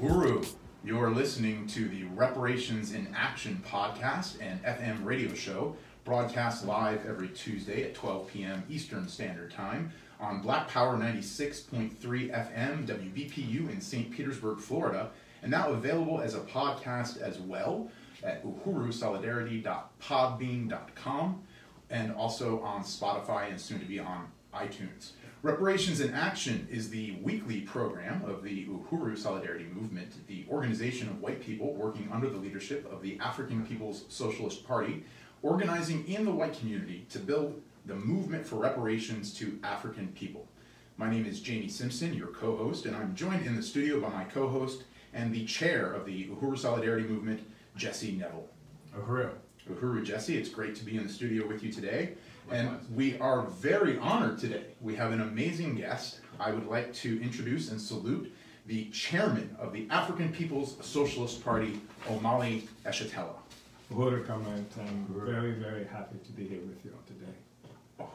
Uhuru. You're listening to the Reparations in Action podcast and FM radio show, broadcast live every Tuesday at 12 p.m. Eastern Standard Time on Black Power 96.3 FM WBPU in St. Petersburg, Florida, and now available as a podcast as well at uhurusolidarity.podbean.com and also on Spotify and soon to be on iTunes. Reparations in Action is the weekly program of the Uhuru Solidarity Movement, the organization of white people working under the leadership of the African People's Socialist Party, organizing in the white community to build the movement for reparations to African people. My name is Jamie Simpson, your co host, and I'm joined in the studio by my co host and the chair of the Uhuru Solidarity Movement, Jesse Neville. Uhuru. Uhuru Jesse, it's great to be in the studio with you today. And we are very honored today. We have an amazing guest. I would like to introduce and salute the chairman of the African People's Socialist Party, Omali Yeshitela. Uhuru comment. I'm very, very happy to be here with you all today.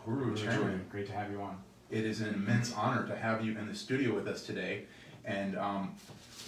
Uhuru, chairman. Great to have you on. It is an immense honor to have you in the studio with us today. And um,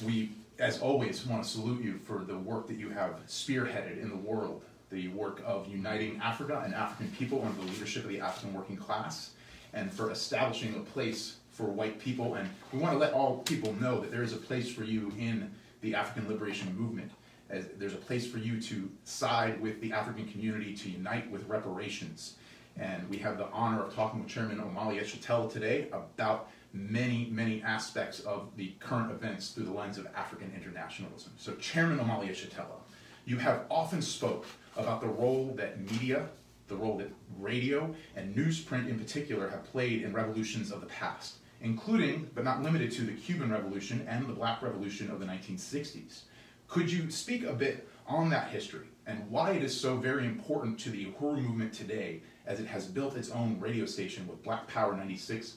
we, as always, want to salute you for the work that you have spearheaded in the world the work of uniting Africa and African people under the leadership of the African working class, and for establishing a place for white people. And we want to let all people know that there is a place for you in the African liberation movement. As there's a place for you to side with the African community, to unite with reparations. And we have the honor of talking with Chairman Omali Yeshitela today about many, many aspects of the current events through the lens of African internationalism. So, Chairman Omali Yeshitela, you have often spoke about the role that media, the role that radio and newsprint in particular have played in revolutions of the past, including, but not limited to, the Cuban Revolution and the Black Revolution of the 1960s. Could you speak a bit on that history and why it is so very important to the Uhuru movement today as it has built its own radio station with Black Power 96.3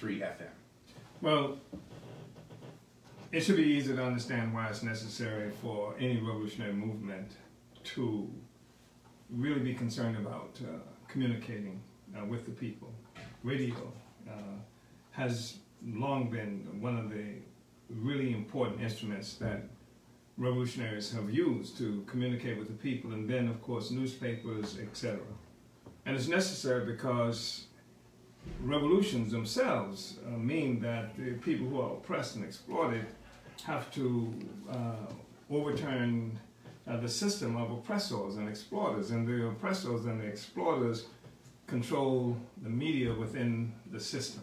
FM? Well, it should be easy to understand why it's necessary for any revolutionary movement to really be concerned about uh, communicating uh, with the people. Radio uh, has long been one of the really important instruments that revolutionaries have used to communicate with the people, and then, of course, newspapers, etc. And it's necessary because revolutions themselves uh, mean that the people who are oppressed and exploited have to uh, overturn uh, the system of oppressors and exploiters, and the oppressors and the exploiters control the media within the system.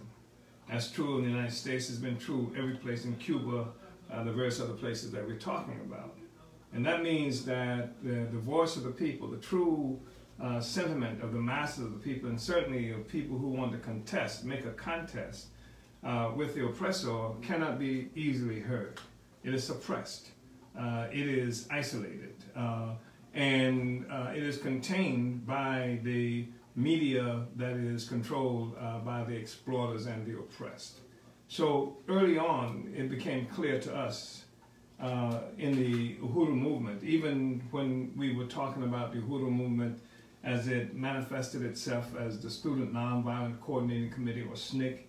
That's true in the United States, it's been true every place in Cuba, uh, the various other places that we're talking about. And that means that the, the voice of the people, the true uh, sentiment of the masses of the people, and certainly of people who want to contest, make a contest uh, with the oppressor, cannot be easily heard. It is suppressed. Uh, it is isolated. Uh, and uh, it is contained by the media that is controlled uh, by the exploiters and the oppressed. So early on, it became clear to us uh, in the Uhuru movement, even when we were talking about the Uhuru movement as it manifested itself as the Student Nonviolent Coordinating Committee, or SNCC,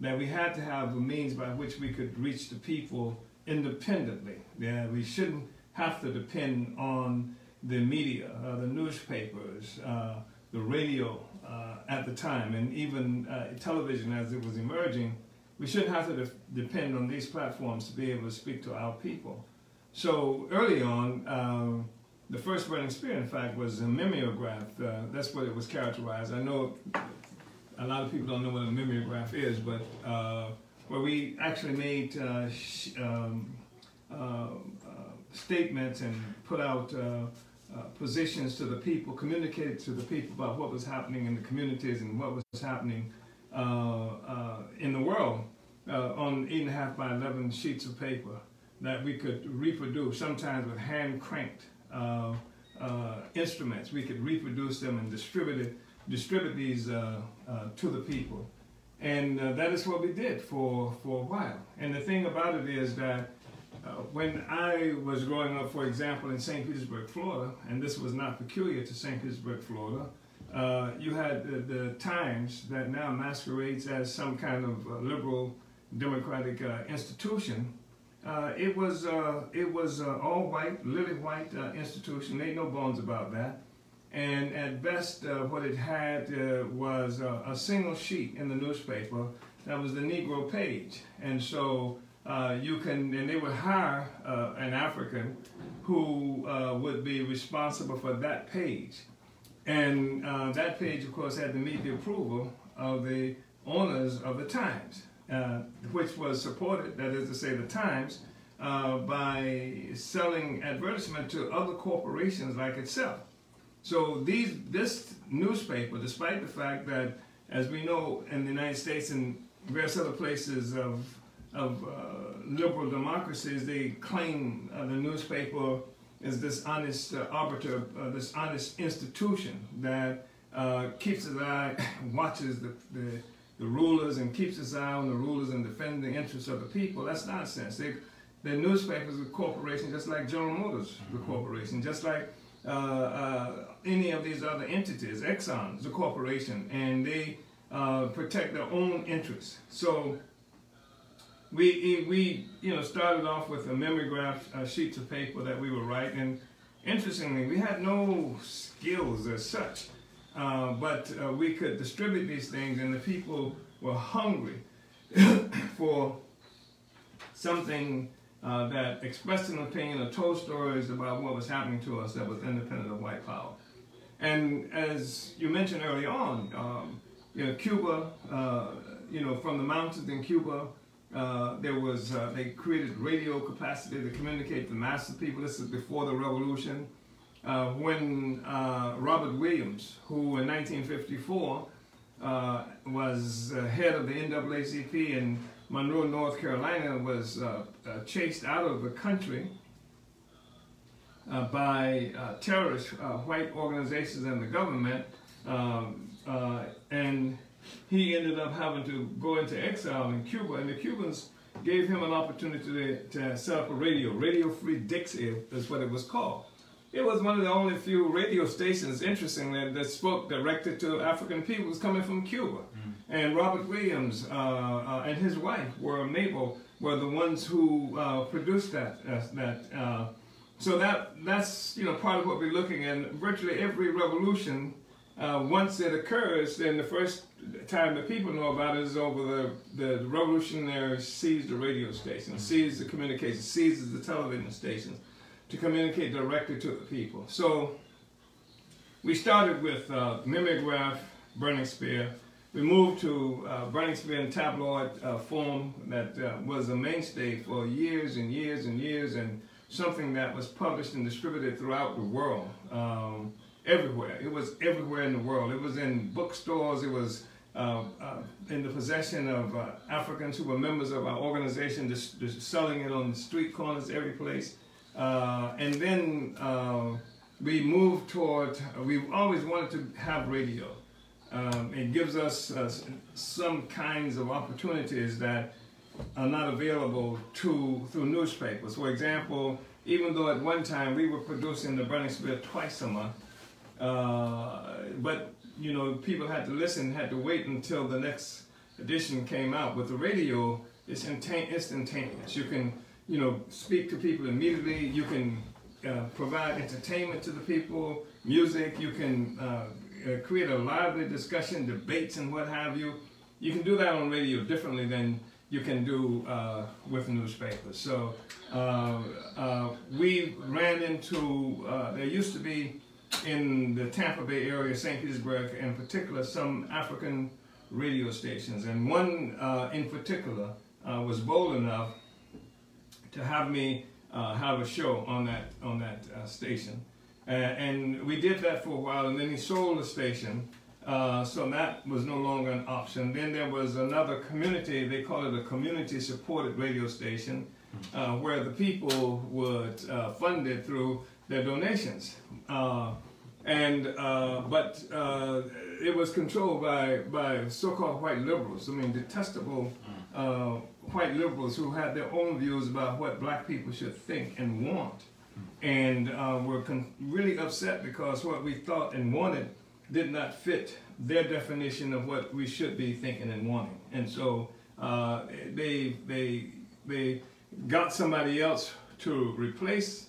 that we had to have a means by which we could reach the people independently. Yeah, we shouldn't have to depend on the media, uh, the newspapers, uh, the radio uh, at the time, and even uh, television as it was emerging. We shouldn't have to de- depend on these platforms to be able to speak to our people. So early on, um, the first burning spear, in fact, was a mimeograph. Uh, that's what it was characterized. I know a lot of people don't know what a mimeograph is, but uh, where we actually made sh- um, statements and put out uh, uh, positions to the people, communicated to the people about what was happening in the communities and what was happening uh, uh in the world uh, on eight and a half by 11 sheets of paper that we could reproduce, sometimes with hand cranked uh, instruments. We could reproduce them and distribute, it, distribute these to the people. And that is what we did for, for a while. And the thing about it is that uh, when I was growing up, for example, in St. Petersburg, Florida, and this was not peculiar to St. Petersburg, Florida, uh, you had the, the, Times that now masquerades as some kind of uh, liberal democratic uh, institution Uh, it was uh, it was uh, all white, lily white uh, institution. Ain't no bones about that. And at best, uh, what it had uh, was a single sheet in the newspaper that was the Negro page. And so you can, and they would hire an African who would be responsible for that page. And that page, of course, had to meet the approval of the owners of the Times. Uh, which was supported, that is to say, the Times, uh, by selling advertisement to other corporations like itself. So these, this newspaper, despite the fact that, as we know in the United States and various other places of, of uh, liberal democracies, they claim uh, the newspaper is this honest uh, arbiter, this honest institution that keeps its eye, watches the, the the rulers and keeps his eye on the rulers and defends the interests of the people. That's nonsense. They, the newspapers are corporations just like General Motors, mm-hmm. the corporation, just like uh, uh, any of these other entities. Exxon is a corporation, and they uh, protect their own interests. So we, we you know, started off with a mimeograph uh, sheets of paper that we would write, and interestingly, we had no skills as such. Uh, but uh, we could distribute these things, and the people were hungry for something uh, that expressed an opinion or told stories about what was happening to us that was independent of white power. And as you mentioned early on, um, you know, Cuba, uh, you know, from the mountains in Cuba, uh, there was, they created radio capacity to communicate to mass of people. This is before the revolution uh, when uh, Robert Williams, who in 1954 uh, was head of the NAACP in Monroe, North Carolina, was uh, uh, chased out of the country uh, by terrorist white organizations and the government, um, and he ended up having to go into exile in Cuba, and the Cubans gave him an opportunity to, to set up a radio. Radio Free Dixie is what it was called. It was one of the only few radio stations, interestingly, that spoke directed to African peoples coming from Cuba. Mm. And Robert Williams uh, uh, and his wife, were Mabel, were the ones who uh, produced that. Uh, that uh, so that that's you know part of what we're looking at. Virtually every revolution, uh, once it occurs, then the first time that people know about it is over the the revolutionaries seize the radio station, mm. seize the communication, seizes the television stations to communicate directly to the people. So we started with uh, mimeograph, burning spear. We moved to uh, burning spear tabloid uh, form that uh, was a mainstay for years and years and years and something that was published and distributed throughout the world, um, everywhere. It was everywhere in the world. It was in bookstores. It was uh, uh, in the possession of uh, Africans who were members of our organization, just, just, selling it on the street corners every place. Uh, and then uh, we moved toward, we've always wanted to have radio. Um, it gives us uh, some kinds of opportunities that are not available to through newspapers. For example, even though at one time we were producing the Burning Spear twice a month, uh, but you know people had to listen, had to wait until the next edition came out. With the radio, it's instantaneous. You can you know, speak to people immediately. You can uh, provide entertainment to the people, music. You can uh, uh, create a lively discussion, debates, and what have you. You can do that on radio differently than you can do uh, with newspapers. So uh, uh, we ran into, there used to be in the Tampa Bay area, St. Petersburg in particular, some African radio stations. And one in particular was bold enough to have me uh, have a show on that on that uh, station, uh, and we did that for a while, and then he sold the station, uh, so that was no longer an option. Then there was another community; they call it a community-supported radio station, uh, where the people would uh, fund it through their donations, and but it was controlled by by so-called white liberals. I mean, detestable white liberals who had their own views about what black people should think and want. And uh, were con- really upset because what we thought and wanted did not fit their definition of what we should be thinking and wanting. And so uh, they, they, they got somebody else to replace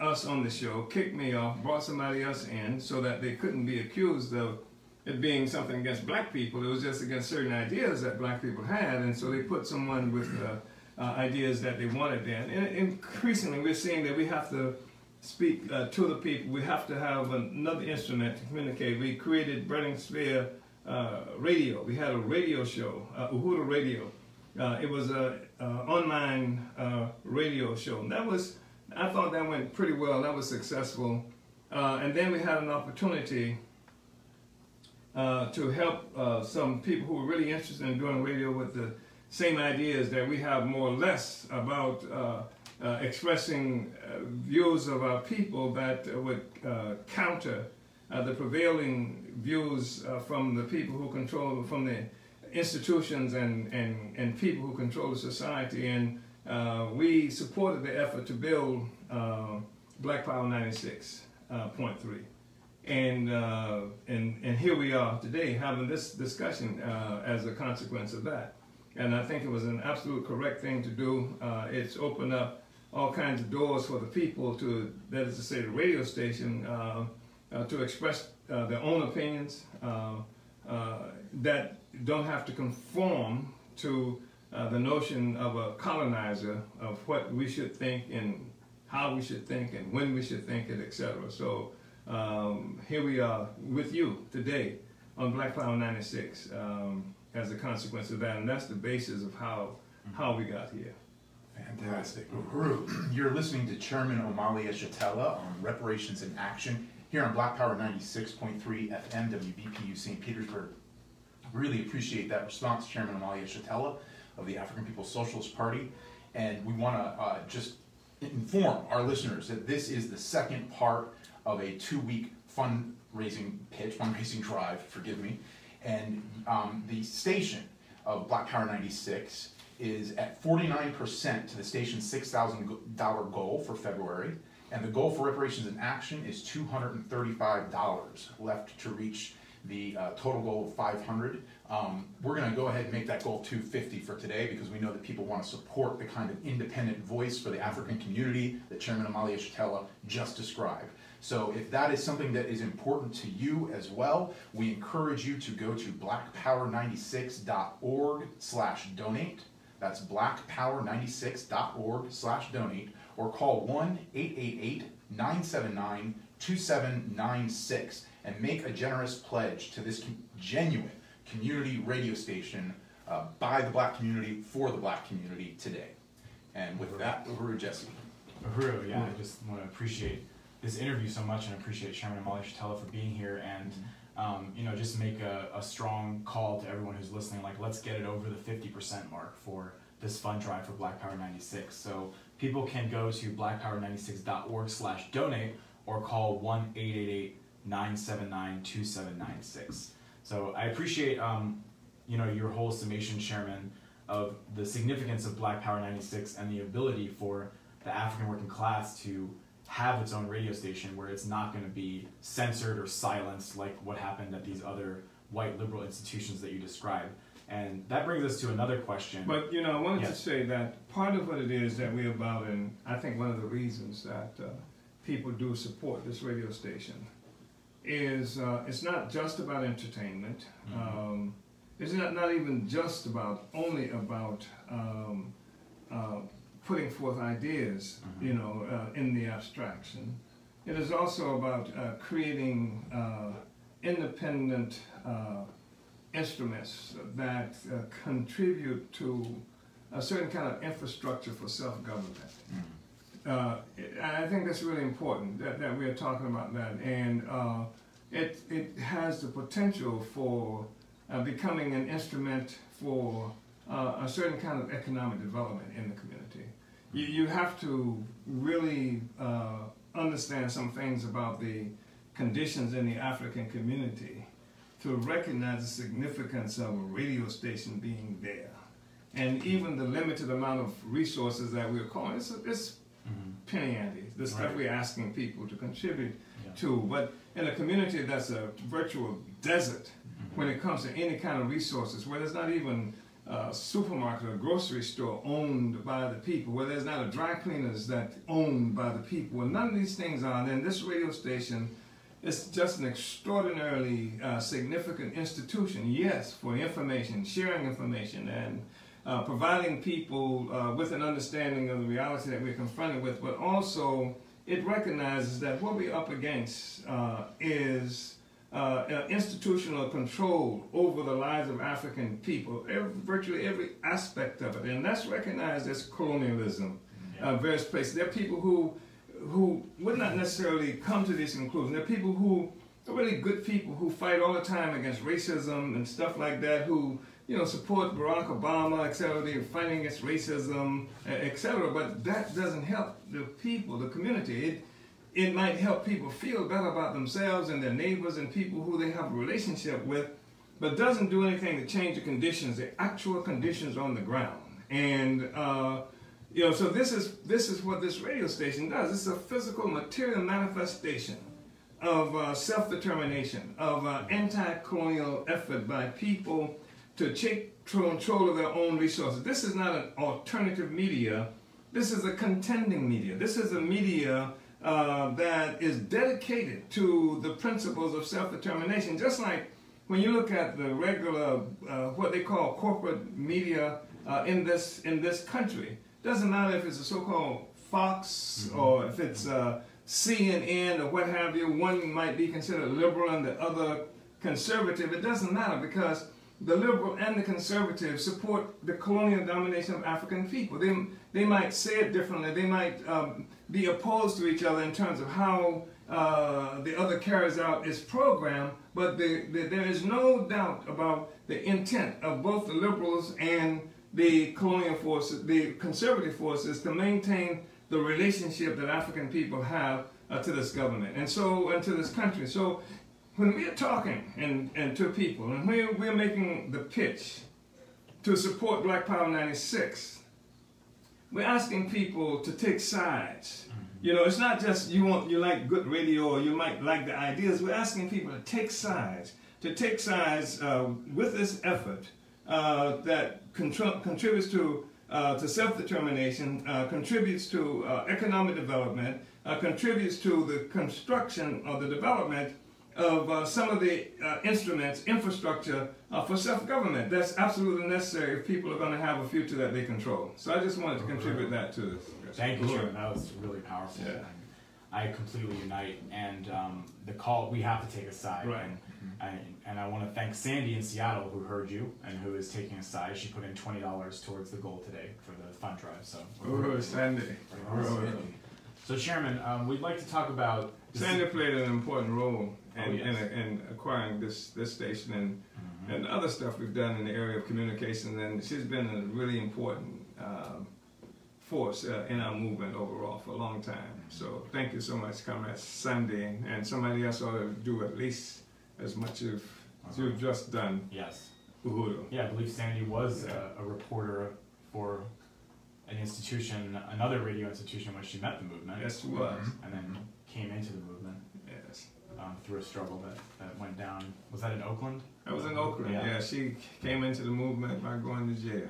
us on the show, kicked me off, brought somebody else in so that they couldn't be accused of it being something against black people. It was just against certain ideas that black people had, and so they put someone with uh, uh, ideas that they wanted then. And increasingly, we're seeing that we have to speak uh, to the people. We have to have another instrument to communicate. We created Burning Spear uh, Radio. We had a radio show, uh, Uhuru Radio. Uh, it was a, online radio show. And that was, I thought that went pretty well. That was successful. and then we had an opportunity uh, to help uh, some people who were really interested in doing radio with the same ideas that we have more or less about uh, uh expressing uh, views of our people that would counter the prevailing views from the people who control, from the institutions and, and, and people who control the society. And we supported the effort to build Black Power 96.3 and uh, and and here we are today having this discussion uh, as a consequence of that. And I think it was an absolute correct thing to do. Uh, it's opened up all kinds of doors for the people to, that is to say, the radio station, uh, uh, to express uh, their own opinions that don't have to conform to the notion of a colonizer of what we should think and how we should think and when we should think it, etc. So um, here we are with you today on Black Power 96 um, as a consequence of that, and that's the basis of how how we got here. Fantastic. You're listening to Chairman Omali Yeshitela on Reparations in Action here on Black Power 96.3 FM WBPU St. Petersburg. Really appreciate that response, Chairman Omali Yeshitela of the African People's Socialist Party. And we want to uh, just inform our listeners that this is the second part of a two-week fundraising pitch, fundraising drive, forgive me. And um, the station of Black Power 96 is at 49% to the station's $6,000 goal for February. And the goal for reparations in action is $235 left to reach the uh, total goal of 500. Um, we're going to go ahead and make that goal 250 for today because we know that people want to support the kind of independent voice for the African community that Chairman Omali Yeshitela just described. So if that is something that is important to you as well, we encourage you to go to blackpower96.org slash donate. That's blackpower96.org slash donate or call 1-888-979-2796 and make a generous pledge to this genuine community radio station uh, by the black community for the black community today. And with that, to Jesse. Uhuru, yeah, I just want to appreciate this interview so much and appreciate Chairman Omali Yeshitela for being here and um, you know just make a, a strong call to everyone who's listening like let's get it over the 50% mark for this fund drive for Black Power 96 so people can go to blackpower96.org slash donate or call 1-888-979-2796 so I appreciate um, you know your whole summation chairman of the significance of Black Power 96 and the ability for the African working class to have its own radio station where it's not going to be censored or silenced like what happened at these other white liberal institutions that you describe. And that brings us to another question. But you know, I wanted yes. to say that part of what it is that we're about, and I think one of the reasons that uh, people do support this radio station is uh, it's not just about entertainment. Mm-hmm. Um, it's not, not even just about only about um, uh, putting forth ideas, mm-hmm. you know, uh, in the abstraction. It is also about uh, creating uh, independent uh, instruments that uh, contribute to a certain kind of infrastructure for self-government. Mm-hmm. Uh, I think that's really important that, that we are talking about that, and it it has the potential for becoming an instrument for a certain kind of economic development in the community you, you have to really uh, understand some things about the conditions in the African community to recognize the significance of a radio station being there. And even the limited amount of resources that we're calling, it's, it's mm-hmm. penny ante, the stuff right. we're asking people to contribute yeah. to. But in a community that's a virtual desert mm-hmm. when it comes to any kind of resources, where there's not even supermarket or grocery store owned by the people, where there's not a dry cleaners that owned by the people. And none of these things are. Then this radio station is just an extraordinarily uh, significant institution. Yes, for information, sharing information, and uh, providing people uh, with an understanding of the reality that we're confronted with, but also it recognizes that what we're up against uh, is uh, institutional control over the lives of African people, every, virtually every aspect of it, and that's recognized as colonialism. Yeah. Uh, various places. There are people who who would not necessarily come to this conclusion. There are people who are really good people who fight all the time against racism and stuff like that. Who you know support Barack Obama, etc. They're fighting against racism, etc. But that doesn't help the people, the community. It, it might help people feel better about themselves and their neighbors and people who they have a relationship with, but doesn't do anything to change the conditions, the actual conditions on the ground. And uh, you know, so this is this is what this radio station does. It's a physical, material manifestation of uh, self-determination, of uh, anti-colonial effort by people to take control of their own resources. This is not an alternative media. This is a contending media. This is a media uh, that is dedicated to the principles of self-determination. Just like when you look at the regular, uh, what they call corporate media uh, in this in this country, doesn't matter if it's a so-called Fox mm-hmm. or if it's uh, CNN or what have you. One might be considered liberal and the other conservative. It doesn't matter because the liberal and the conservative support the colonial domination of African people. They, they might say it differently. They might um, be opposed to each other in terms of how uh, the other carries out its program, but the, the, there is no doubt about the intent of both the liberals and the colonial forces, the conservative forces, to maintain the relationship that African people have uh, to this government and so and to this country. So when we are talking and, and to people and we're, we're making the pitch to support Black Power 96, we're asking people to take sides. You know, it's not just you want you like good radio or you might like the ideas. We're asking people to take sides, to take sides uh, with this effort uh, that contr- contributes to uh, to self-determination, uh, contributes to uh, economic development, uh, contributes to the construction or the development of uh, some of the uh, instruments, infrastructure uh, for self-government. That's absolutely necessary if people are going to have a future that they control. So I just wanted to contribute that to this. Thank you, Chairman. That was really powerful. Yeah. I completely unite, and um, the call we have to take a side. Right. And, and, and I want to thank Sandy in Seattle who heard you and who is taking a side. She put in twenty dollars towards the goal today for the fund drive. So. Oh, Sandy. So, Chairman, um, we'd like to talk about. Sandy played an important role and, oh, yes. and, acquiring this, this station and, mm-hmm. and other stuff we've done in the area of communication. And she's been a really important uh, force uh, in our movement overall for a long time. Mm-hmm. So thank you so much, Comrade Sandy. And somebody else ought to do at least as much as uh-huh. you've just done. Yes. Uhuru. Yeah, I believe Sandy was yeah. a, a reporter for an institution, another radio institution where she met the movement. Yes, she was. And then came into the movement um, through a struggle that, that went down. Was that in Oakland? That was in Oakland. Yeah. yeah, she came into the movement by going to jail.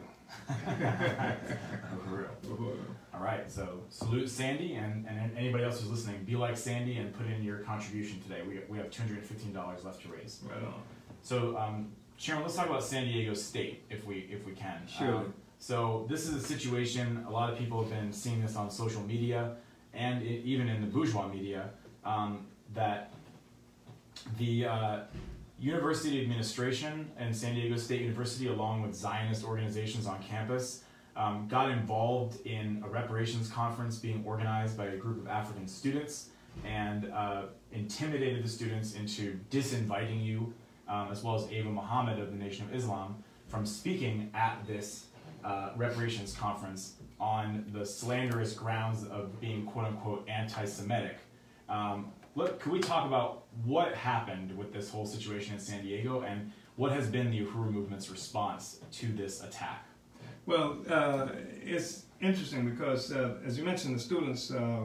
All right, so salute Sandy and, and anybody else who's listening. Be like Sandy and put in your contribution today. We, we have $215 left to raise. Right on. So, um, Sharon, let's talk about San Diego State if we if we can. Sure. Um, so this is a situation. A lot of people have been seeing this on social media, and it, even in the bourgeois media, um, that the uh, university administration and San Diego State University, along with Zionist organizations on campus, um, got involved in a reparations conference being organized by a group of African students and uh, intimidated the students into disinviting you, um, as well as Ava Muhammad of the Nation of Islam, from speaking at this uh, reparations conference on the slanderous grounds of being quote unquote anti Semitic. Um, look, could we talk about what happened with this whole situation in San Diego and what has been the Uhuru movement's response to this attack? Well, uh, it's interesting because, uh, as you mentioned, the students uh,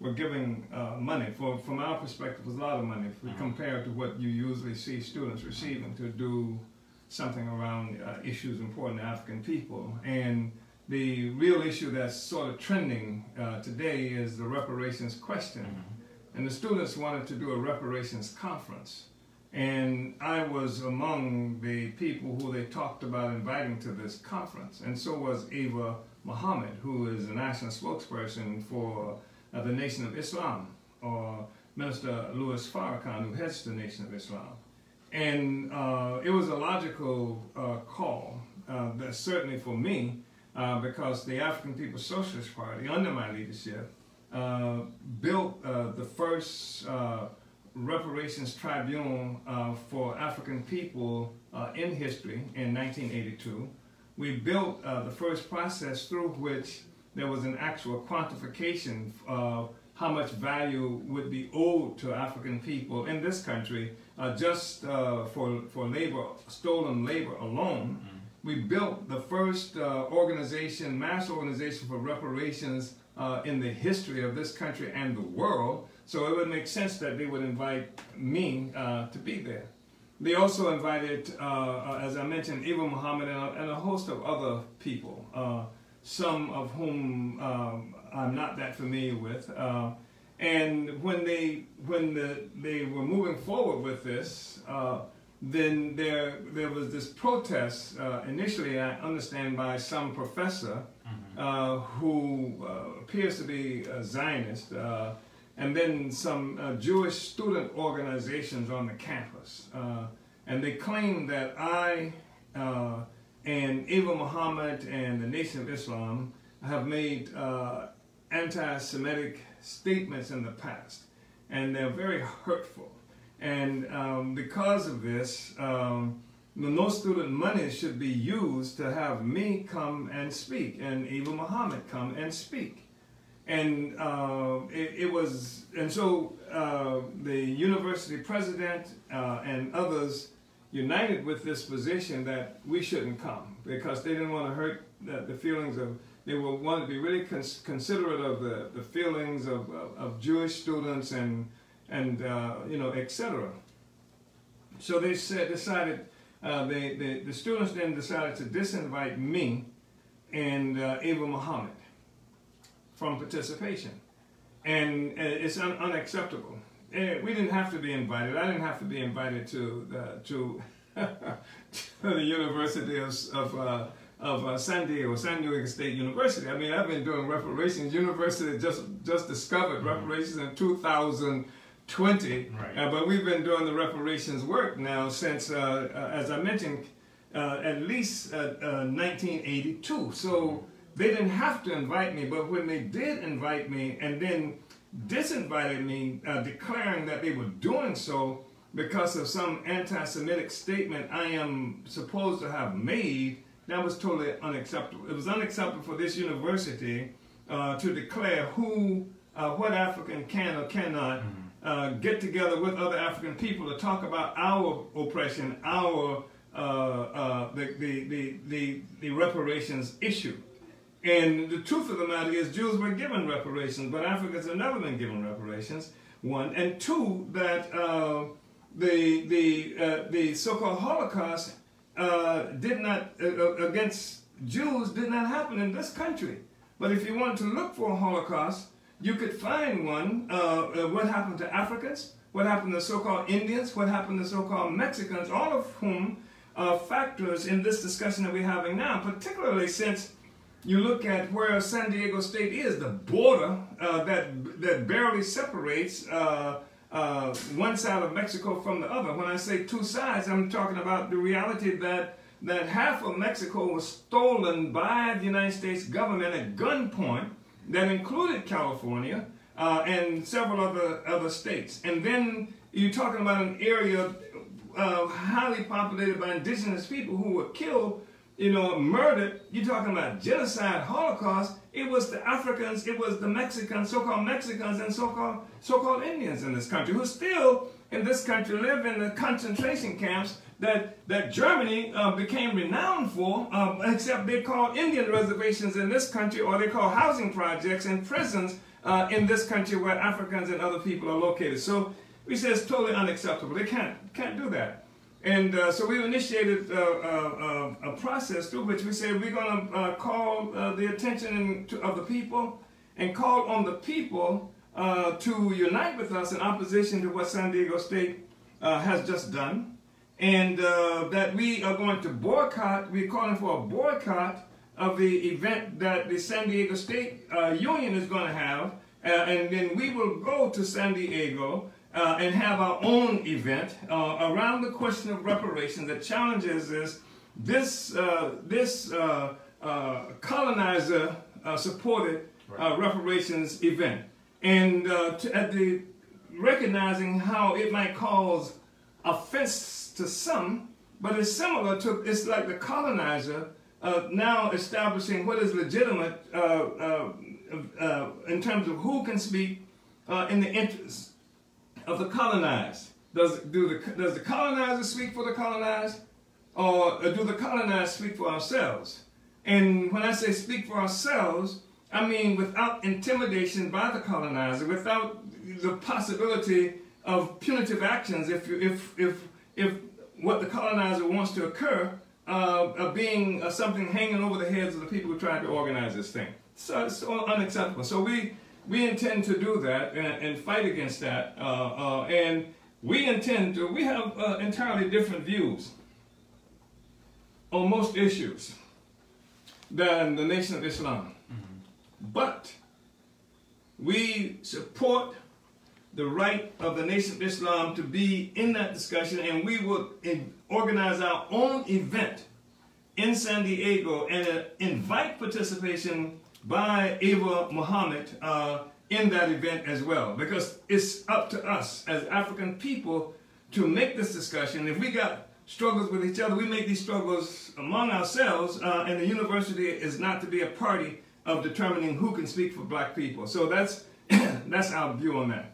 were giving uh, money. For, from our perspective, it was a lot of money if we mm-hmm. compare to what you usually see students receiving to do something around uh, issues important to African people. And the real issue that's sort of trending uh, today is the reparations question. Mm-hmm. And the students wanted to do a reparations conference. And I was among the people who they talked about inviting to this conference. And so was Ava Muhammad, who is the national spokesperson for uh, the Nation of Islam, or Minister Louis Farrakhan, who heads the Nation of Islam. And uh, it was a logical uh, call, uh, that certainly for me, uh, because the African People's Socialist Party, under my leadership, uh, built uh, the first reparations tribunal for African people in history in 1982. We built the first process through which there was an actual quantification of how much value would be owed to African people in this country uh, just uh, for, for labor, stolen labor alone. Mm-hmm. We built the first uh, organization, mass organization for reparations uh, in the history of this country and the world. So it would make sense that they would invite me uh, to be there. They also invited, uh, as I mentioned, Ava Muhammad and a, host of other people, some of whom um, I'm not that familiar with. Uh, and when they when the, they were moving forward with this, uh, then there there was this protest uh, initially, I understand, by some professor. Uh, who uh, appears to be a Zionist, uh, and then some Jewish student organizations on the campus, and they claim that I and Ava Muhammad and the Nation of Islam have made anti-Semitic statements in the past, and they're very hurtful. And um, because of this, um, no student money should be used to have me come and speak, and Ava Muhammad come and speak. And uh, it, it, was, and so uh, the university president uh, and others united with this position that we shouldn't come because they didn't want to hurt the, the feelings of they will want to be really cons- considerate of the, the feelings of, of, of Jewish students and and uh, you know etc. So they said decided uh, they, the students then decided to disinvite me and uh, Ava Muhammad from participation, and uh, it's un- unacceptable. And we didn't have to be invited. I didn't have to be invited to the to, to the University of, of uh, of uh, San Diego, San Diego State University. I mean, I've been doing reparations. University just just discovered reparations in 2020, right. uh, but we've been doing the reparations work now since, uh, uh as I mentioned, uh, at least 1982. Uh, so they didn't have to invite me, but when they did invite me and then disinvited me, declaring that they were doing so because of some anti-Semitic statement I am supposed to have made that was totally unacceptable. It was unacceptable for this university uh, to declare who, uh, what African can or cannot mm-hmm. Uh, get together with other African people to talk about our oppression, our uh, uh, the, the, the, the, the reparations issue. And the truth of the matter is, Jews were given reparations, but Africans have never been given reparations. One and two, that uh, the the the so-called Holocaust uh, did not uh, uh, against Jews did not happen in this country. But if you want to look for a Holocaust, you could find one. Uh, uh, what happened to Africans? What happened to so-called Indians? What happened to so-called Mexicans? All of whom are factors in this discussion that we're having now, particularly since you look at where San Diego State is, the border uh, that that barely separates uh, one side of Mexico from the other. When I say two sides, I'm talking about the reality that that half of Mexico was stolen by the United States government at gunpoint, that included California uh, and several other other states. And then you're talking about an area uh, highly populated by indigenous people who were killed, you know, murdered. You're talking about genocide, Holocaust it was the Africans, it was the Mexicans, so-called Mexicans and so-called so-called Indians in this country who still in this country live in the concentration camps that, that Germany uh, became renowned for, um, except they call Indian reservations in this country or they call housing projects and prisons uh, in this country where Africans and other people are located. So we say it's totally unacceptable. They can't, can't do that. And uh, so we initiated uh, uh, uh, a process through which we said we're going to call the attention to, of the people and call on the people to unite with us in opposition to what San Diego State has just done. And uh, that we are going to boycott, we're calling for a boycott of the event that the San Diego State uh, Union is going to have. Uh, and then we will go to San Diego uh, and have our own event uh, around the question of reparations that challenges is this, uh, this uh, uh, colonizer uh, supported uh, reparations event. And uh, to, at the recognizing how it might cause offense to some, but it's similar to, it's like the colonizer uh, now establishing what is legitimate uh, uh, uh, in terms of who can speak uh, in the interest of the colonized. Does, do the, does the colonizer speak for the colonized? Or do the colonized speak for ourselves? And when I say speak for ourselves, I mean without intimidation by the colonizer, without the possibility of punitive actions if, if, if, if what the colonizer wants to occur uh, of being uh, something hanging over the heads of the people who tried to organize this thing. So it's so unacceptable. So we, we intend to do that and, and fight against that. Uh, uh, and we intend to, we have uh, entirely different views on most issues than the Nation of Islam. But we support the right of the Nation of Islam to be in that discussion, and we will organize our own event in San Diego and uh, invite participation by Ava Muhammad uh, in that event as well, because it's up to us as African people to make this discussion. If we got struggles with each other, we make these struggles among ourselves, uh, and the university is not to be a party of determining who can speak for black people. So that's that's our view on that.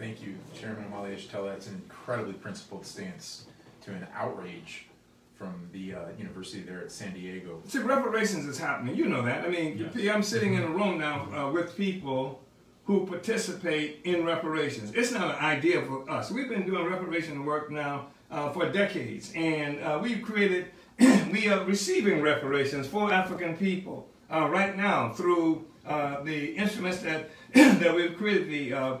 Thank you, Chairman. Thank you, Chairman Omali Yeshitela. That's an incredibly principled stance to an outrage from the uh, university there at San Diego. See, reparations is happening. You know that. I mean, I'm sitting in a room now uh, with people who participate in reparations. It's not an idea for us. We've been doing reparation work now uh, for decades, and uh, we've created, we are receiving reparations for African people uh, right now through uh, the instruments that that we've created. The uh,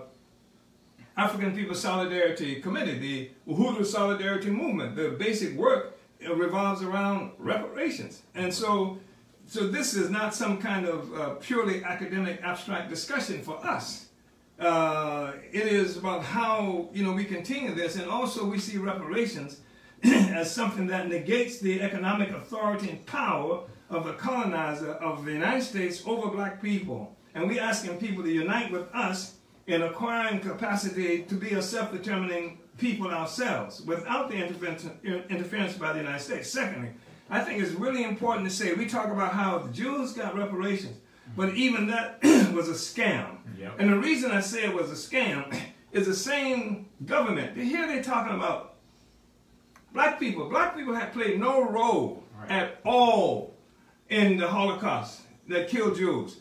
African People Solidarity Committee, the Uhuru Solidarity Movement. The basic work revolves around reparations. And so, so this is not some kind of uh, purely academic abstract discussion for us. Uh, it is about how you know we continue this, and also we see reparations as something that negates the economic authority and power of the colonizer of the United States over black people. And we're asking people to unite with us in acquiring capacity to be a self-determining people ourselves without the interference by the United States. Secondly, I think it's really important to say we talk about how the Jews got reparations, but even that was a scam. Yep. And the reason I say it was a scam is the same government. Here they're talking about black people. Black people have played no role Right. at all in the Holocaust that killed Jews.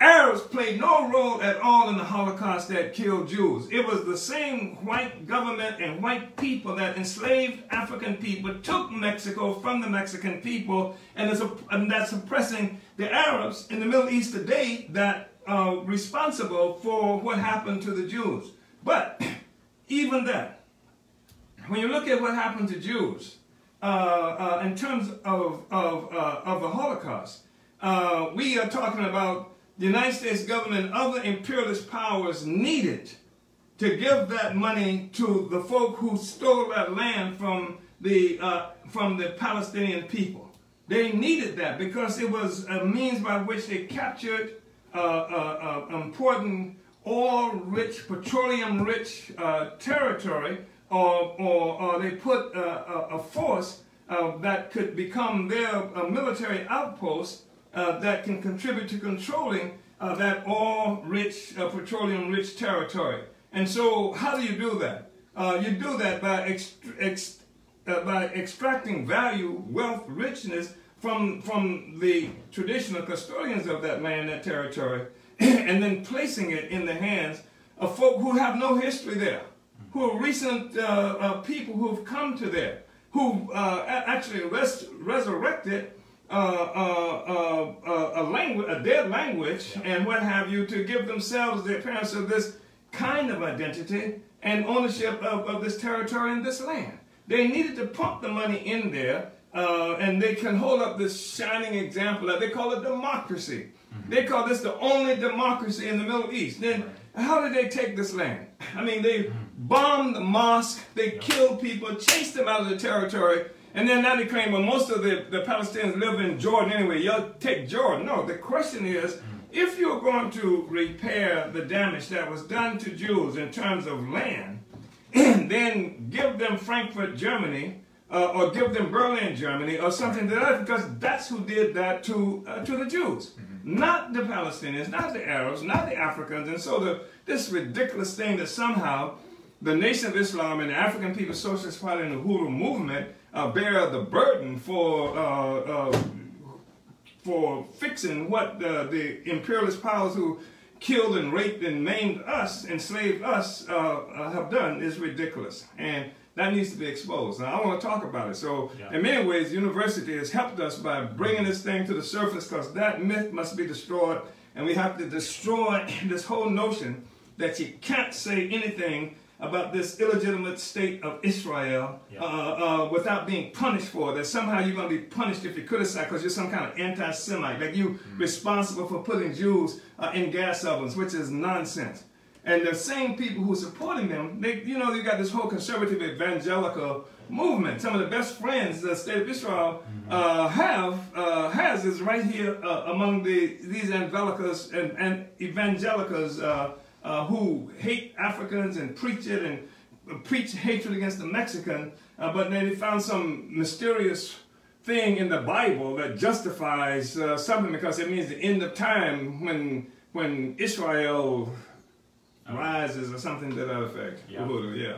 Arabs played no role at all in the Holocaust that killed Jews. It was the same white government and white people that enslaved African people, took Mexico from the Mexican people, and, is, and that's oppressing the Arabs in the Middle East today that are responsible for what happened to the Jews. But even that, when you look at what happened to Jews uh, uh, in terms of, of, uh, of the Holocaust, uh, we are talking about the United States government and other imperialist powers needed to give that money to the folk who stole that land from the, uh, from the Palestinian people. They needed that because it was a means by which they captured uh, uh, uh, important oil-rich, petroleum-rich uh, territory, or, or, or they put uh, a, a force that could become their military outpost uh, that can contribute to controlling uh, that oil-rich, uh, petroleum-rich territory. And so, how do you do that? Uh, you do that by ext- ex- uh, by extracting value, wealth, richness from from the traditional custodians of that land, that territory, and then placing it in the hands of folk who have no history there. who are recent uh, people who've come to there, who actually res- resurrected uh, uh, uh, a language, a dead language, yeah. and what have you, to give themselves the appearance of this kind of identity and ownership of, of this territory and this land. They needed to pump the money in there, uh, and they can hold up this shining example that they call it democracy. Mm-hmm. They call this the only democracy in the Middle East. Then, right. how did they take this land? I mean, they mm-hmm. bombed the mosque, they killed people, chased them out of the territory, and then now they claim, well, most of the, the Palestinians live in Jordan anyway. You'll take Jordan. No, the question is, mm-hmm. if you're going to repair the damage that was done to Jews in terms of land, then give them Frankfurt, Germany, uh, or give them Berlin, Germany, or something to that, because that's who did that to uh, to the Jews, mm-hmm. not the Palestinians, not the Arabs, not the Africans. And so the this ridiculous thing that somehow the Nation of Islam and the African People's Socialist Party and the Uhuru movement uh, bear the burden for uh, uh, for fixing what the imperialist powers who killed and raped and maimed us, enslaved us, uh, uh, have done is ridiculous. And that needs to be exposed. Now, I want to talk about it. So, yeah. in many ways, university has helped us by bringing this thing to the surface because that myth must be destroyed. And we have to destroy this whole notion that you can't say anything about this illegitimate state of Israel yeah. uh, uh, without being punished for it. That somehow you're going to be punished if you criticize because you're some kind of anti-Semite. Like you mm-hmm. responsible for putting Jews uh, in gas ovens, which is nonsense. And the same people who are supporting them, they, you know, you got this whole conservative evangelical movement. Some of the best friends the state of Israel mm-hmm. uh, have uh, has is right here uh, among the these evangelicals and, and evangelicals uh, uh, who hate Africans and preach it and preach hatred against the Mexican, uh, but then they found some mysterious thing in the Bible that justifies uh, something because it means the end of time when when Israel oh. rises or something to that effect. Yeah. yeah.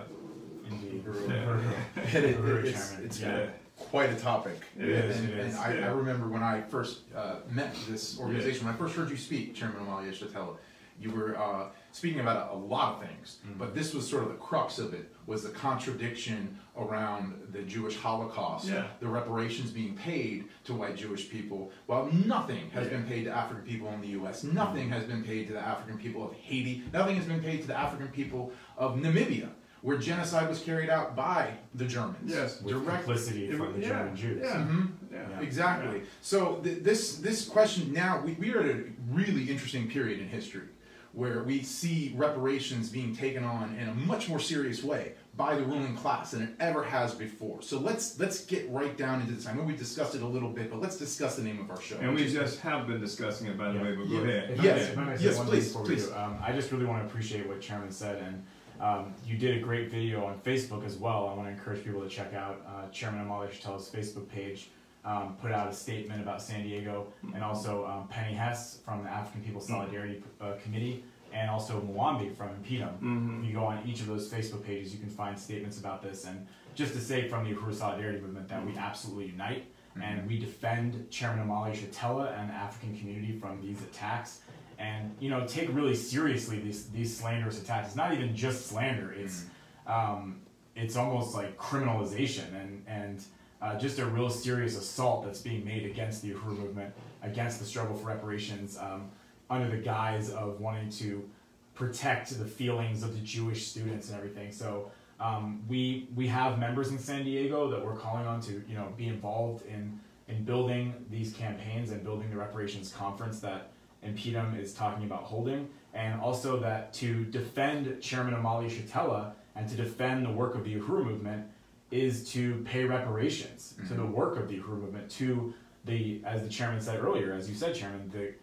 Indeed. Yeah. it, it, it's, it's yeah. quite a topic. It is. And, and I, I, remember when I first uh, met this organization, when I first heard you speak, Chairman Omali Yeshitela, you were uh, speaking about a, a, lot of things, mm-hmm. but this was sort of the crux of it was the contradiction around the Jewish Holocaust, yeah. the reparations being paid to white Jewish people, while nothing has yeah. been paid to African people in the U.S. Nothing mm-hmm. has been paid to the African people of Haiti. Nothing has been paid to the African people of Namibia. Where genocide was carried out by the Germans. Yes, with direct complicity from the yeah, German Jews. Yeah, mm-hmm. yeah. exactly. So th- this this question now we, we are at a really interesting period in history where we see reparations being taken on in a much more serious way by the ruling class than it ever has before. So let's let's get right down into this. I know we discussed it a little bit, but let's discuss the name of our show. And we just have been discussing it, by the yeah. way. But yeah. go ahead. yes, yes, please, please. Um, I just really want to appreciate what Chairman said, and um, you did a great video on Facebook as well. I want to encourage people to check out uh, Chairman Omali Yeshitela's Facebook page um, put out a statement about San Diego, and also um, Penny Hess from the African People Solidarity uh, Committee, and also Mwambi from InPDUM. Mm-hmm. If you go on each of those Facebook pages, you can find statements about this. And just to say from the Uhuru Solidarity Movement that we absolutely unite mm-hmm. and we defend Chairman Omali Yeshitela and the African community from these attacks. And you know, take really seriously these these slanderous attacks. It's not even just slander; it's mm-hmm. um, it's almost like criminalization and and uh, just a real serious assault that's being made against the Uhuru movement, against the struggle for reparations, um, under the guise of wanting to protect the feelings of the Jewish students and everything. So um, we we have members in San Diego that we're calling on to you know be involved in in building these campaigns and building the reparations conference that InPDUM is talking about holding, and also that to defend Chairman Omali Yeshitela and to defend the work of the Uhuru movement is to pay reparations mm-hmm. to the work of the Uhuru movement, to the, as the chairman said earlier, as you said, Chairman, the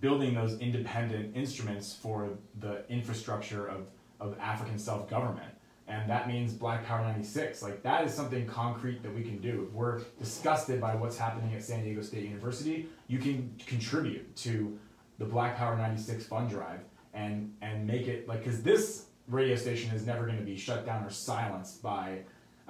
building those independent instruments for the infrastructure of, of African self government. And that means Black Power 96. Like, that is something concrete that we can do. If we're disgusted by what's happening at San Diego State University, you can contribute to the Black Power 96 fund drive and, and make it like, because this radio station is never going to be shut down or silenced by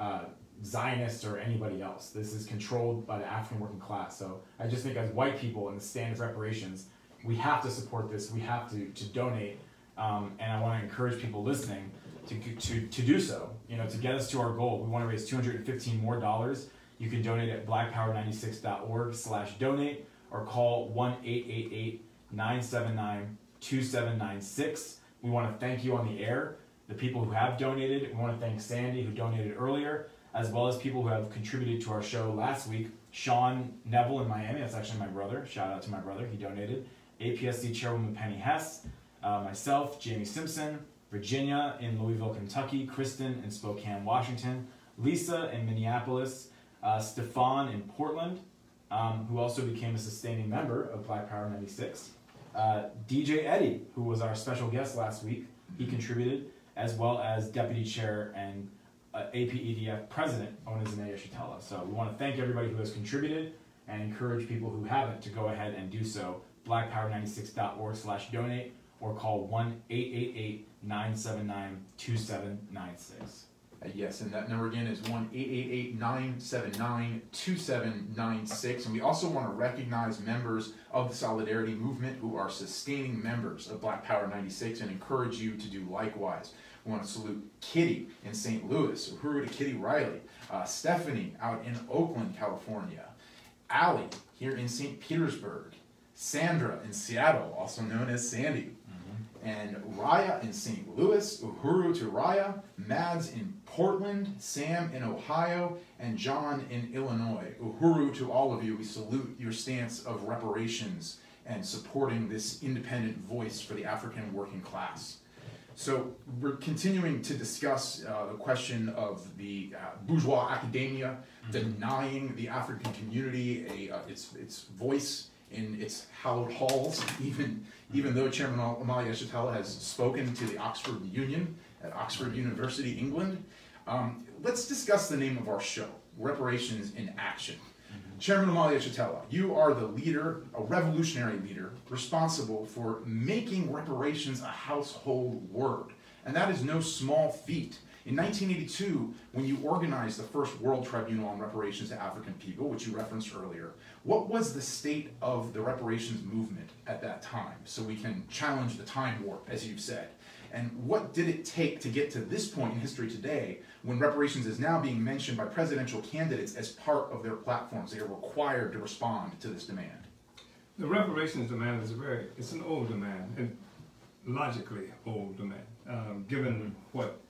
uh, Zionists or anybody else. This is controlled by the African working class. So I just think as white people in the stand of reparations, we have to support this. We have to, to donate. Um, and I want to encourage people listening to, to, to do so. You know, to get us to our goal, we want to raise 215 more dollars. You can donate at blackpower96.org slash donate or call 1-888-979-2796. We want to thank you on the air, the people who have donated. We want to thank Sandy who donated earlier, as well as people who have contributed to our show last week. Sean Neville in Miami, that's actually my brother. Shout out to my brother, he donated. APSC Chairwoman Penny Hess, uh, myself, Jamie Simpson, Virginia in Louisville, Kentucky, Kristen in Spokane, Washington, Lisa in Minneapolis, uh, Stefan in Portland, um, who also became a sustaining member of Black Power 96. Uh, DJ Eddie, who was our special guest last week, he contributed, as well as Deputy Chair and uh, APEDF President Ona Zené Yeshitela. So we want to thank everybody who has contributed and encourage people who haven't to go ahead and do so. blackpower96.org slash donate or call 1-888-979-2796. Uh, yes, and that number again is one eight eight eight nine seven nine two seven nine six. And we also want to recognize members of the Solidarity Movement who are sustaining members of Black Power 96 and encourage you to do likewise. We want to salute Kitty in St. Louis, Uhuru to Kitty Riley, uh, Stephanie out in Oakland, California, Allie here in St. Petersburg, Sandra in Seattle, also known as Sandy, and Raya in St. Louis, Uhuru to Raya, Mads in Portland, Sam in Ohio, and John in Illinois. Uhuru to all of you. We salute your stance of reparations and supporting this independent voice for the African working class. So we're continuing to discuss uh, the question of the uh, bourgeois academia denying the African community a, uh, its, its voice in its hallowed halls, even, even though Chairman Omali Yeshitela has spoken to the Oxford Union at Oxford University, England. Um, let's discuss the name of our show, Reparations in Action. Chairman Omali Yeshitela, you are the leader, a revolutionary leader, responsible for making reparations a household word. And that is no small feat. In 1982, when you organized the first World Tribunal on Reparations to African People, which you referenced earlier, what was the state of the reparations movement at that time? So we can challenge the time warp, as you've said. And what did it take to get to this point in history today when reparations is now being mentioned by presidential candidates as part of their platforms? They are required to respond to this demand. The reparations demand is a very, it's an old demand, and logically old demand, um, given what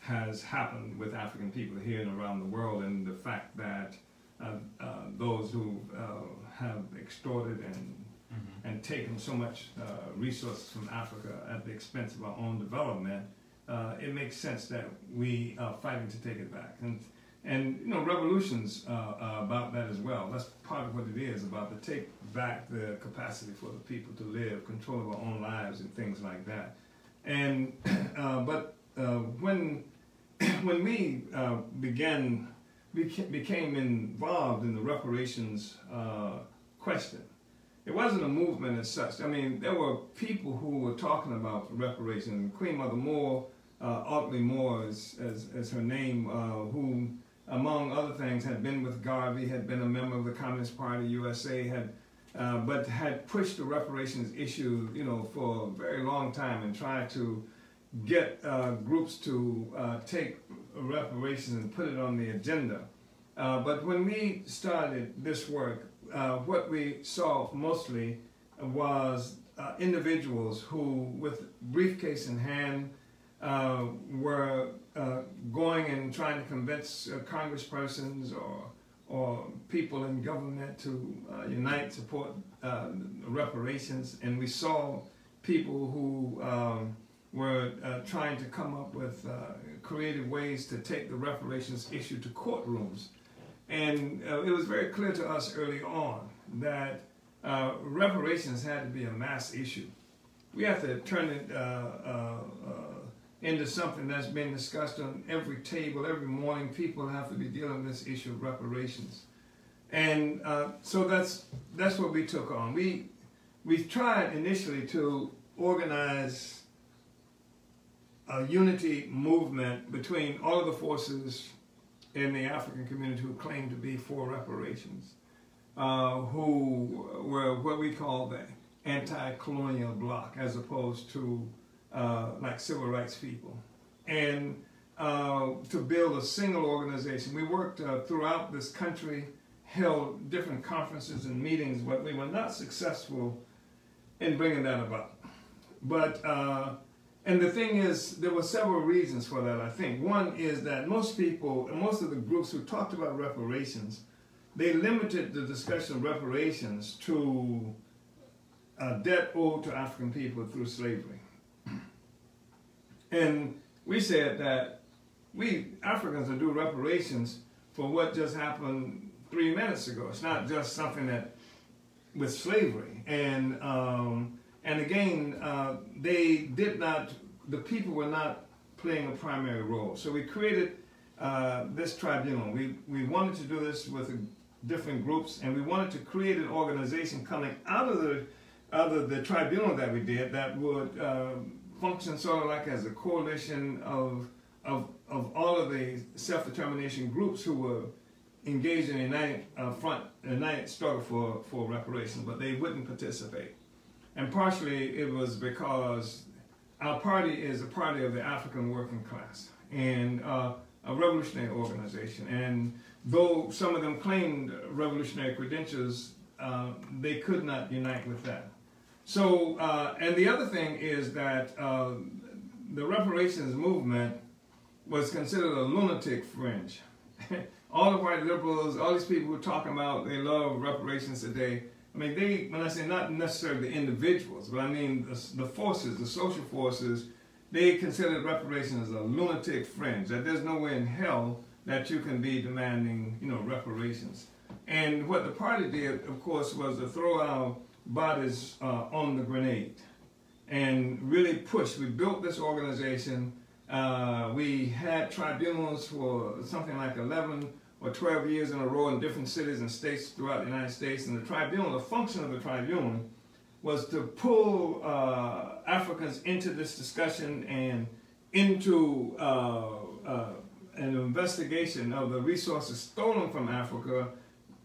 has happened with African people here and around the world, and the fact that uh, uh, those who uh, have extorted and and taken so much uh, resources from Africa at the expense of our own development, uh, it makes sense that we are fighting to take it back. And and you know, revolutions uh, are about that as well. That's part of what it is about to take back the capacity for the people to live, control of our own lives, and things like that. And uh, but uh, when when we uh, began, we became involved in the reparations uh, question. It wasn't a movement as such. I mean, there were people who were talking about reparations. Queen Mother Moore, uh, Audley Moore, as, as, as her name, uh, who, among other things, had been with Garvey, had been a member of the Communist Party USA, had uh, but had pushed the reparations issue, you know, for a very long time and tried to get uh, groups to uh, take reparations and put it on the agenda. Uh, but when we started this work, uh, what we saw mostly was uh, individuals who, with briefcase in hand, uh, were uh, going and trying to convince uh, congresspersons or or people in government to uh, unite, support reparations, and we saw people who um, were trying to come up with creative ways to take the reparations issue to courtrooms and uh, it was very clear to us early on that uh, reparations had to be a mass issue. We have to turn it uh, uh, uh, into something that's been discussed on every table, every morning. People have to be dealing with this issue of reparations. And uh, so that's, that's what we took on. We, we tried initially to organize a unity movement between all of the forces in the African community who claimed to be for reparations, uh, who were what we call the anti-colonial bloc, as opposed to uh, like civil rights people. and uh, to build a single organization. We worked uh, throughout this country, held different conferences and meetings, but we were not successful in bringing that about. But uh, and the thing is, there were several reasons for that. I think one is that most people, most of the groups who talked about reparations, they limited the discussion of reparations to a debt owed to African people through slavery. And we said that we Africans are due reparations for what just happened three minutes ago. It's not just something that with slavery. And um, and again, uh, they did not. The people were not playing a primary role. So we created uh, this tribunal. We we wanted to do this with different groups, and we wanted to create an organization coming out of the out of the tribunal that we did that would uh, function sort of like as a coalition of of of all of the self-determination groups who were engaged in a united uh, front, a united struggle for, for reparations, but they wouldn't participate. And partially it was because our party is a party of the African working class and uh, a revolutionary organization. And though some of them claimed revolutionary credentials, uh, they could not unite with that. So, uh, and the other thing is that uh, the reparations movement was considered a lunatic fringe. all the white liberals, all these people who are talking about they love reparations today. I mean, they, when I say not necessarily the individuals, but I mean the, the forces, the social forces, they considered reparations as a lunatic fringe, that there's no way in hell that you can be demanding, you know, reparations. And what the party did, of course, was to throw our bodies uh, on the grenade and really push. We built this organization uh, we had tribunals for something like 11 or 12 years in a row in different cities and states throughout the United States. And the tribunal, the function of the tribunal was to pull uh, Africans into this discussion and into uh, uh an investigation of the resources stolen from Africa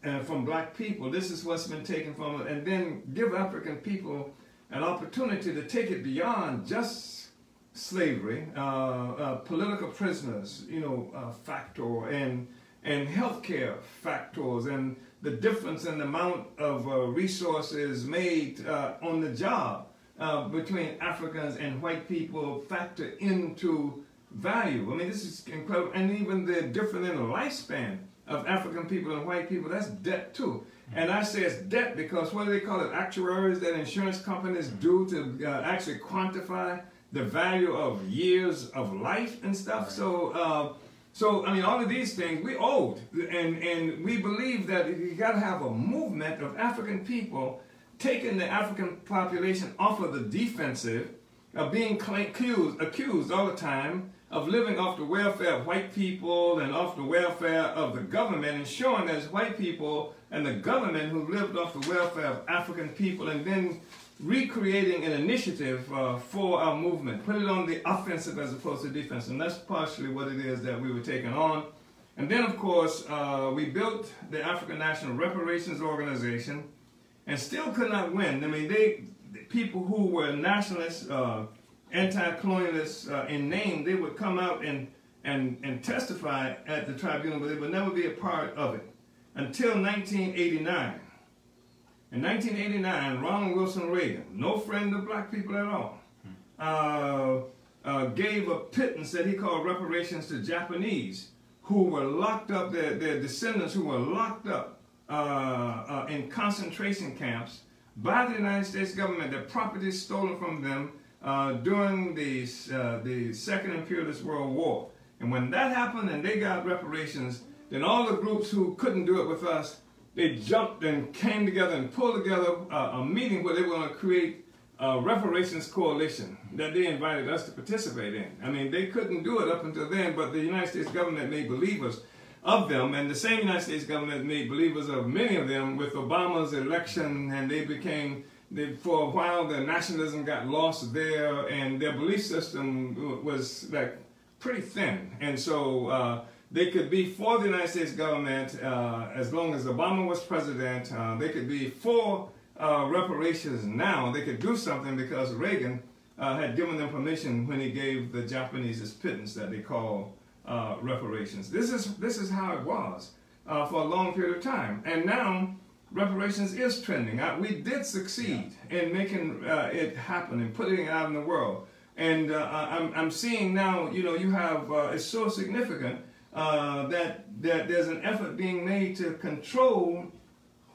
and from black people. This is what's been taken from it. And then give African people an opportunity to take it beyond just slavery, uh, uh, political prisoners, you know, uh, factor, and and healthcare factors, and the difference in the amount of uh, resources made uh, on the job uh, between Africans and white people factor into value. I mean, this is incredible, and even the difference in the lifespan of African people and white people, that's debt too. And I say it's debt because what do they call it? Actuaries that insurance companies do to actually quantify the value of years of life and stuff. So, uh, so I mean, all of these things we owed, and and we believe that you got to have a movement of African people taking the African population off of the defensive, of being accused, accused all the time of living off the welfare of white people and off the welfare of the government, and showing that it's white people and the government who lived off the welfare of African people, and then recreating an initiative uh, for our movement, put it on the offensive as opposed to defensive. And that's partially what it is that we were taking on. And then, of course, uh, we built the African National Reparations Organization and still could not win. I mean, they people who were nationalists, uh, anti-colonialists uh, in name, they would come out and, and, and testify at the tribunal, but they would never be a part of it until 1989 in 1989, Ronald Wilson Reagan, no friend of black people at all, uh, uh, gave a pittance that he called reparations to Japanese who were locked up, their, their descendants who were locked up uh, uh in concentration camps by the United States government, their property stolen from them uh, during the, uh, the Second Imperialist World War. And when that happened and they got reparations, then all the groups who couldn't do it with us they jumped and came together and pulled together a meeting where they were going to create a reparations coalition that they invited us to participate in. I mean, they couldn't do it up until then, but the United States government made believers of them, and the same United States government made believers of many of them with Obama's election, and they became, they, for a while, their nationalism got lost there, and their belief system was like pretty thin. And so, uh, they could be for the United States government uh, as long as Obama was president. Uh, they could be for uh, reparations now. They could do something because Reagan uh, had given them permission when he gave the Japanese this pittance that they call uh, reparations. This is this is how it was uh, for a long period of time, and now reparations is trending. I, we did succeed yeah. in making uh, it happen and putting it out in the world. And uh, I'm, I'm seeing now, you know, you have, uh, it's so significant uh, that, that there's an effort being made to control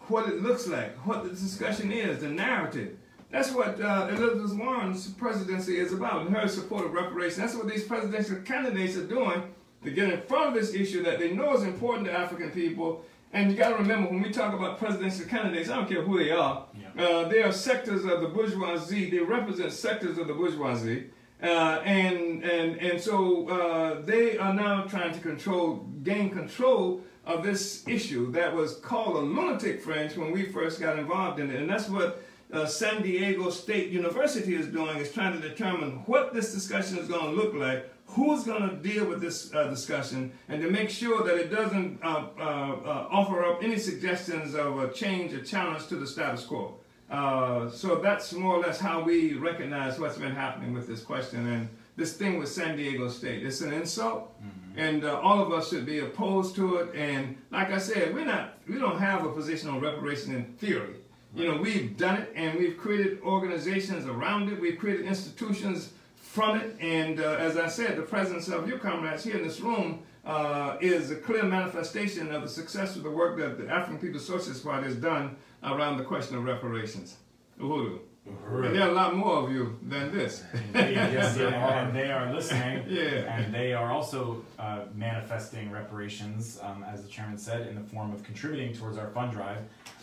what it looks like, what the discussion is, the narrative. That's what uh, Elizabeth Warren's presidency is about, and her support of reparations. That's what these presidential candidates are doing to get in front of this issue that they know is important to African people and you got to remember when we talk about presidential candidates, I don't care who they are, yeah. uh, they are sectors of the bourgeoisie. They represent sectors of the bourgeoisie. Uh, and and and so uh, they are now trying to control, gain control of this issue that was called a lunatic fringe when we first got involved in it, and that's what uh, San Diego State University is doing is trying to determine what this discussion is going to look like who's going to deal with this uh, discussion and to make sure that it doesn't uh, uh, offer up any suggestions of a change or challenge to the status quo. Uh, so that's more or less how we recognize what's been happening with this question and this thing with San Diego State. It's an insult, mm-hmm. and uh, all of us should be opposed to it. And like I said, we're not, we don't have a position on reparation in theory. You know, we've done it, and we've created organizations around it. We've created institutions from it. And uh, as I said, the presence of your comrades here in this room uh, is a clear manifestation of the success of the work that the African People's Socialist Party has done around the question of reparations. Uhuru. Uhuru. And there are a lot more of you than this. yes, they are. And they are listening. yeah. And they are also uh, manifesting reparations, um, as the chairman said, in the form of contributing towards our fund drive.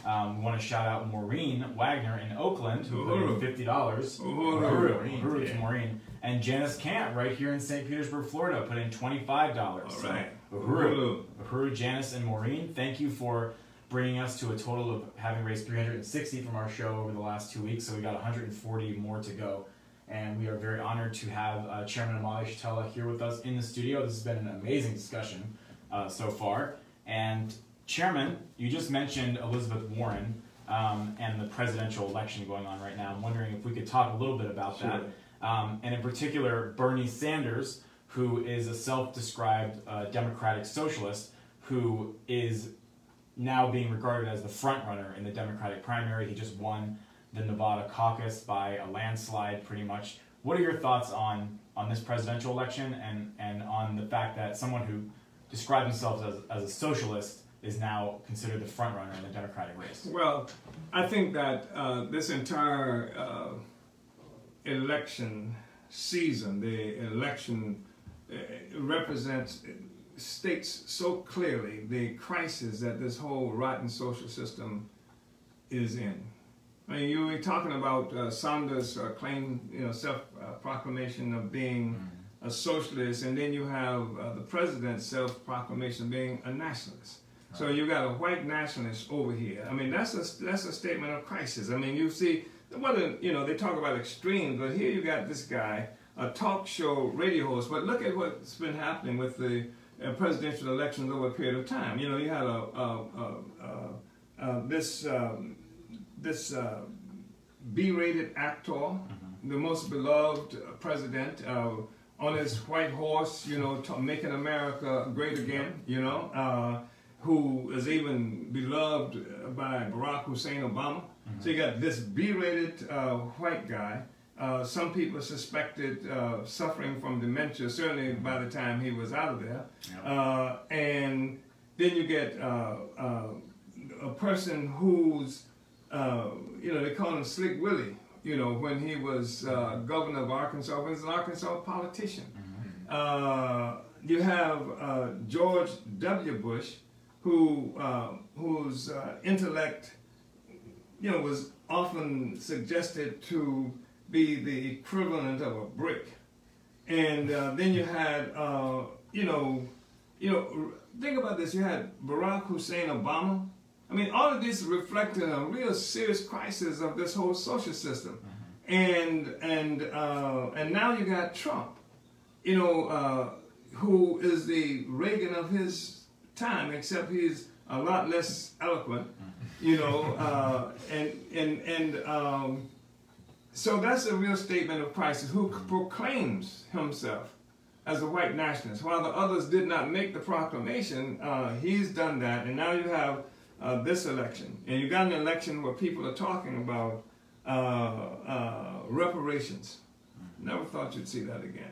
Um, we want to shout out Maureen Wagner in Oakland, who put in fifty dollars. Uhuru, Uhuru, Uhuru to Maureen, and Janice Camp right here in St. Petersburg, Florida, put in twenty five dollars. All right, so, Uhuru, Uhuru, Janice, and Maureen, thank you for bringing us to a total of having raised three hundred and sixty from our show over the last two weeks. So we got one hundred and forty more to go. And we are very honored to have uh, Chairman Omali Yeshitela here with us in the studio. This has been an amazing discussion uh, so far. And Chairman, you just mentioned Elizabeth Warren um, and the presidential election going on right now. I'm wondering if we could talk a little bit about sure. that. Um, and in particular, Bernie Sanders, who is a self described uh, Democratic socialist who is now being regarded as the front runner in the Democratic primary. He just won the Nevada caucus by a landslide, pretty much. What are your thoughts on, on this presidential election and, and on the fact that someone who describes themselves as, as a socialist is now considered the front runner in the Democratic race? Well, I think that uh, this entire uh, election season, the election uh, represents, states so clearly the crisis that this whole rotten social system is in. I mean, you were talking about uh, Sanders' uh, claim, you know, self-proclamation of being mm-hmm. a socialist, and then you have uh, the president's self-proclamation of being a nationalist. So you've got a white nationalist over here. I mean, that's a that's a statement of crisis. I mean, you see, whether you know they talk about extremes, but here you got this guy, a talk show radio host. But look at what's been happening with the uh, presidential elections over a period of time. You know, you had a, a, a, a this um, this uh, B-rated actor, mm-hmm. the most beloved president. Uh, on his white horse, you know, t- making America great again, you know, uh, who is even beloved by Barack Hussein Obama. Mm-hmm. So you got this B-rated uh, white guy. Uh, some people suspected uh, suffering from dementia, certainly by the time he was out of there. Yep. Uh, and then you get uh, uh, a person who's, you know, they call him Slick Willie. You know, when he was governor of Arkansas, he was an Arkansas politician. Mm-hmm. you have George W. Bush, who uh, whose uh, intellect, you know, was often suggested to be the equivalent of a brick. And uh, then you had, uh, you know, you know, think about this. You had Barack Hussein Obama. I mean, all of this reflected a real serious crisis of this whole social system. Mm-hmm. And and uh, and now you got Trump, you know, uh, who is the Reagan of his time, except he's a lot less eloquent, you know, uh, and and and um, so that's a real statement of Christ who proclaims himself as a white nationalist. While the others did not make the proclamation, uh, he's done that, and now you have uh, this election, and you got an election where people are talking about uh, uh reparations. Never thought you'd see that again.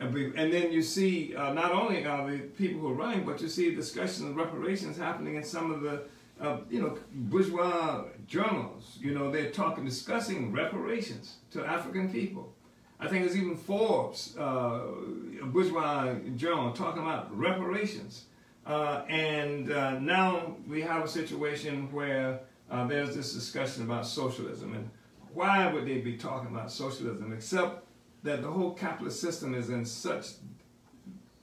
And, be, and then you see uh, not only uh, the people who are running, but you see discussions of reparations happening in some of the uh, you know, bourgeois journals. You know, they're talking, discussing reparations to African people. I think there's even Forbes, uh, a bourgeois journal, talking about reparations. Uh, and uh, now we have a situation where uh, there's this discussion about socialism. And why would they be talking about socialism except that the whole capitalist system is in such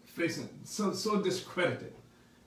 facing so so discredited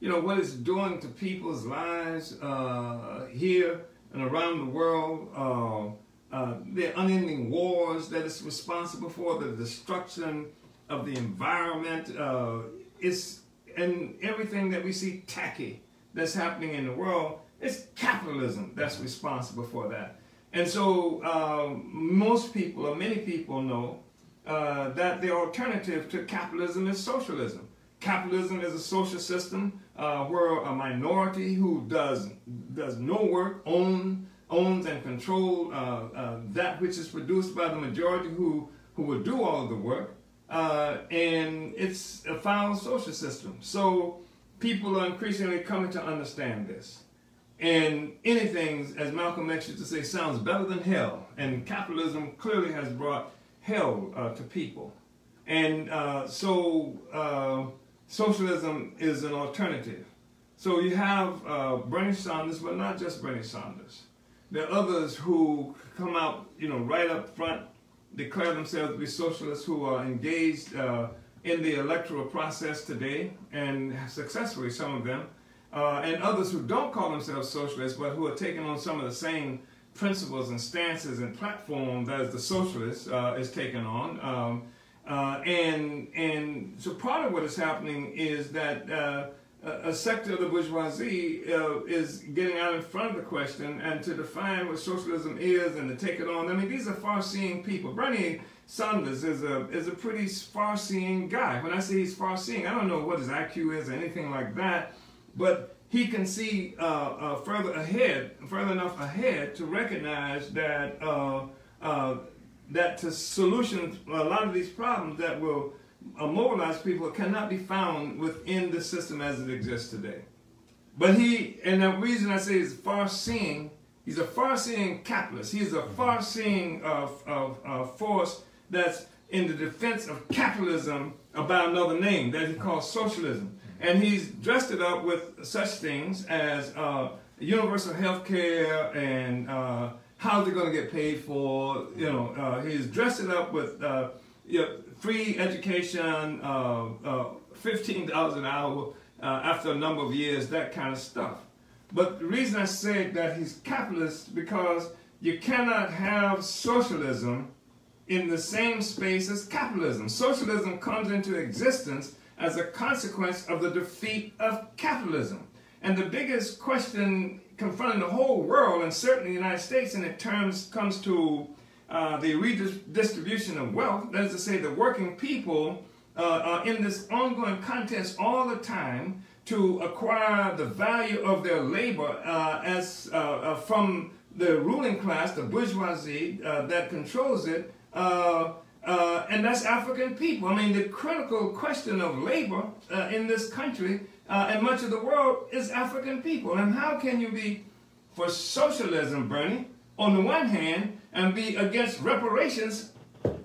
you know, what it's doing to people's lives uh, here and around the world, uh, uh, the unending wars that it's responsible for, the destruction of the environment, uh, it's, and everything that we see tacky that's happening in the world, it's capitalism that's responsible for that. And so um, most people, or many people, know uh, that the alternative to capitalism is socialism. Capitalism is a social system uh, where a minority who does does no work own owns and controls uh, uh, that which is produced by the majority who who will do all the work, uh, and it's a foul social system. So people are increasingly coming to understand this. And anything, as Malcolm X used to say, sounds better than hell. And capitalism clearly has brought hell uh, to people. And uh, so socialism is an alternative. So you have uh, Bernie Sanders, but not just Bernie Sanders. There are others who come out, you know, right up front, declare themselves to be socialists who are engaged uh, in the electoral process today, and successfully, some of them, uh, and others who don't call themselves socialists, but who are taking on some of the same principles and stances and platforms as the socialist uh, is taking on. Um, uh, and and so part of what is happening is that uh, a sector of the bourgeoisie uh, is getting out in front of the question and to define what socialism is and to take it on. I mean, these are far-seeing people. Bernie Sanders is a is a pretty far-seeing guy. When I say he's far-seeing, I don't know what his IQ is or anything like that, but he can see uh, uh, further ahead, further enough ahead to recognize that uh, that to solution a lot of these problems that will uh, mobilize people cannot be found within the system as it exists today. But he, and the reason I say is far-seeing, he's a far-seeing capitalist. He's a far-seeing uh, uh, force that's in the defense of capitalism about another name that he calls socialism. And he's dressed it up with such things as uh, universal health care and uh, how's it going to get paid for? You know, uh, he's dressed it up with uh, you know, free education, uh, uh fifteen dollars an hour uh, after a number of years, that kind of stuff. But the reason I say that he's capitalist because you cannot have socialism in the same space as capitalism. Socialism comes into existence as a consequence of the defeat of capitalism. And the biggest question confronting the whole world, and certainly the United States, and it terms comes to uh, the redistribution of wealth, that is to say, the working people uh, are in this ongoing contest all the time to acquire the value of their labor uh, as uh, uh, from the ruling class, the bourgeoisie uh, that controls it, and that's African people. I mean, the critical question of labor in this country uh, and much of the world is African people. And how can you be for socialism, Bernie, on the one hand, and be against reparations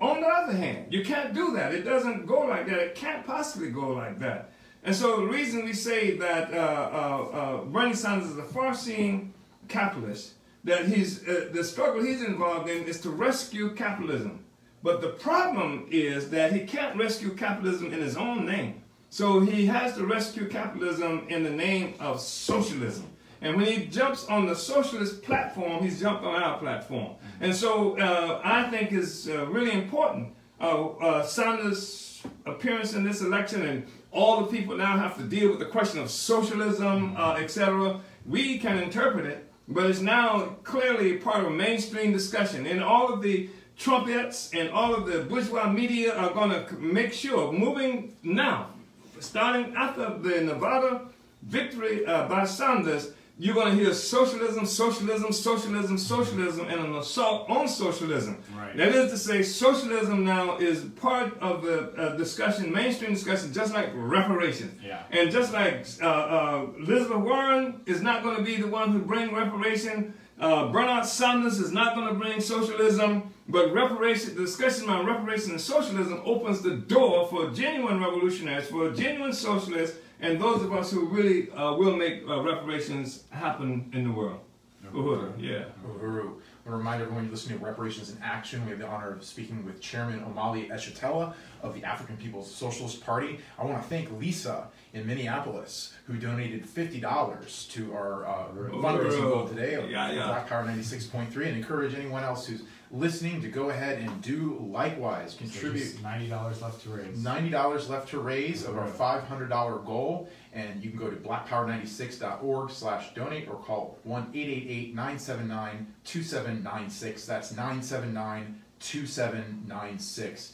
on the other hand? You can't do that. It doesn't go like that. It can't possibly go like that. And so the reason we say that uh, uh, uh Bernie Sanders is a far-seeing capitalist, that he's, uh, the struggle he's involved in is to rescue capitalism. But the problem is that he can't rescue capitalism in his own name. So he has to rescue capitalism in the name of socialism. And when he jumps on the socialist platform, he's jumped on our platform. And so uh, I think it's uh, really important. Uh, uh, Sanders' appearance in this election and all the people now have to deal with the question of socialism, uh, etc. We can interpret it, but it's now clearly part of mainstream discussion. And all of the trumpets and all of the bourgeois media are going to make sure, moving now, starting after the Nevada victory uh, by Sanders, you're going to hear socialism, socialism, socialism, socialism, and an assault on socialism. Right. That is to say, socialism now is part of the uh, discussion, mainstream discussion, just like reparations. Yeah. And just like uh, uh, Elizabeth Warren is not going to be the one who bring reparation, uh, Bernard Sanders is not going to bring socialism, but reparation, discussion around reparation and socialism opens the door for genuine revolutionaries, for genuine socialists, and those of us who really uh, will make uh, reparations happen in the world. Uhuru, yeah. Uhuru. I want to remind everyone you're listening to Reparations in Action. We have the honor of speaking with Chairman Omali Yeshitela of the African People's Socialist Party. I want to thank Lisa in Minneapolis who donated $50 to our uh, fundraising goal today of Yeah, yeah. Black Power 96.3 and encourage anyone else who's listening to go ahead and do likewise. Contribute. just ninety dollars left to raise. Ninety dollars left to raise of our five hundred dollar goal, and you can go to blackpower96.org slash donate or call one 2796 That's 979-2796,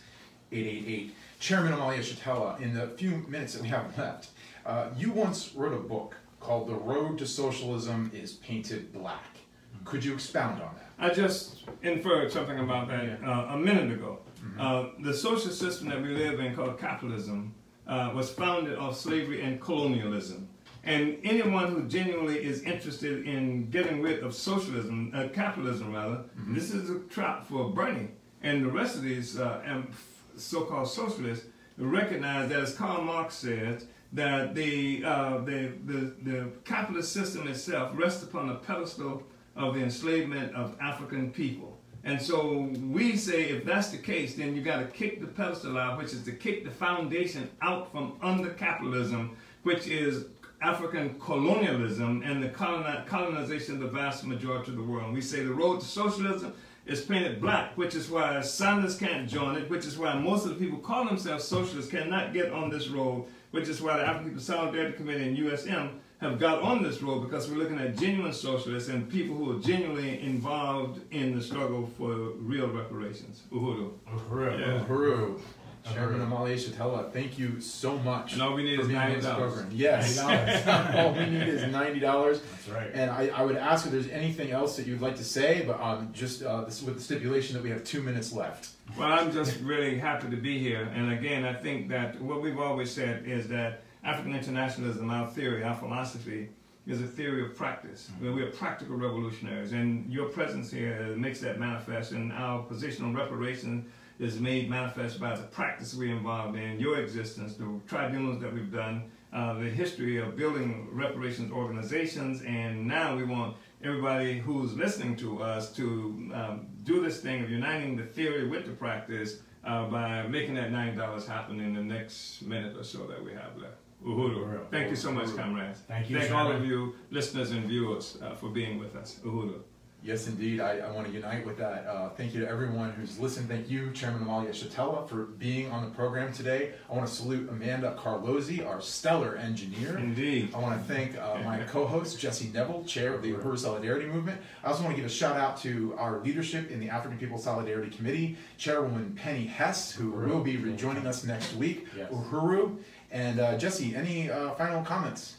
888. Chairman Omali Yeshitela, in the few minutes that we have left, uh, you once wrote a book called "The Road to Socialism is Painted Black." Could you expound on that? I just inferred something about that uh, a minute ago. Uh, the social system that we live in, called capitalism, uh, was founded off slavery and colonialism. And anyone who genuinely is interested in getting rid of socialism, uh, capitalism rather, this is a trap for Bernie and the rest of these uh, so-called socialists. Recognize that, as Karl Marx said, that the, uh, the, the, the capitalist system itself rests upon the pedestal of the enslavement of African people. And so we say if that's the case, then you got to kick the pedestal out, which is to kick the foundation out from under capitalism, which is African colonialism and the colonization of the vast majority of the world. We say the road to socialism is painted black, which is why Sanders can't join it, which is why most of the people call themselves socialists cannot get on this road, which is why the African People Solidarity Committee and USM have got on this road because we're looking at genuine socialists and people who are genuinely involved in the struggle for real reparations. Uhuru. Uhuru. Yeah. Uhuru. Chairman Omali Yeshitela, thank you so much. And all we need for is being on this $90. Yes. all we need is ninety dollars. That's right. And I, I would ask if there's anything else that you'd like to say, but um, just uh, this with the stipulation that we have two minutes left. Well, I'm just really happy to be here. And again, I think that what we've always said is that African internationalism, our theory, our philosophy, is a theory of practice. Where we are practical revolutionaries. And your presence here makes that manifest. And our position on reparation is made manifest by the practice we're involved in, your existence, the tribunals that we've done, uh, the history of building reparations organizations. And now we want everybody who's listening to us to um, do this thing of uniting the theory with the practice uh, by making that nine dollars happen in the next minute or so that we have left. Uhuru. Uhuru. Thank you so much, comrades. Thank you, Thank all of you listeners and viewers uh, for being with us. Uhuru. Yes, indeed. I, I want to unite with that. Uh, thank you to everyone who's listened. Thank you, Chairman Omali Yeshitela, for being on the program today. I want to salute Amanda Carlozzi, our stellar engineer. Indeed. I want to thank uh, my co-host Jesse Neville, chair of the Uhuru Solidarity Movement. I also want to give a shout out to our leadership in the African People's Solidarity Committee, Chairwoman Penny Hess, who Uhuru. will be rejoining us next week. Yes. Uhuru. And uh, Jesse, any uh, final comments?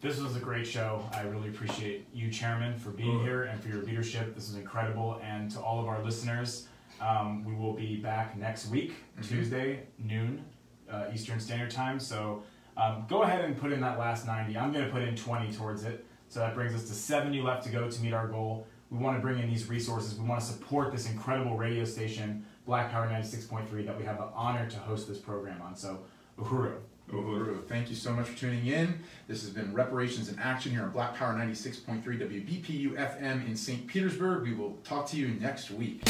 This was a great show. I really appreciate you, Chairman, for being Good. here and for your leadership. This is incredible. And to all of our listeners, um, we will be back next week, Mhm. Tuesday, noon, uh, Eastern Standard Time. So um, go ahead and put in that last 90. I'm going to put in 20 towards it. So that brings us to 70 left to go to meet our goal. We want to bring in these resources. We want to support this incredible radio station, Black Power 96.3, that we have the honor to host this program on. So, uhuru. Uhuru. Thank you so much for tuning in. This has been Reparations in Action here on Black Power 96.3 WBPU FM in St. Petersburg. We will talk to you next week.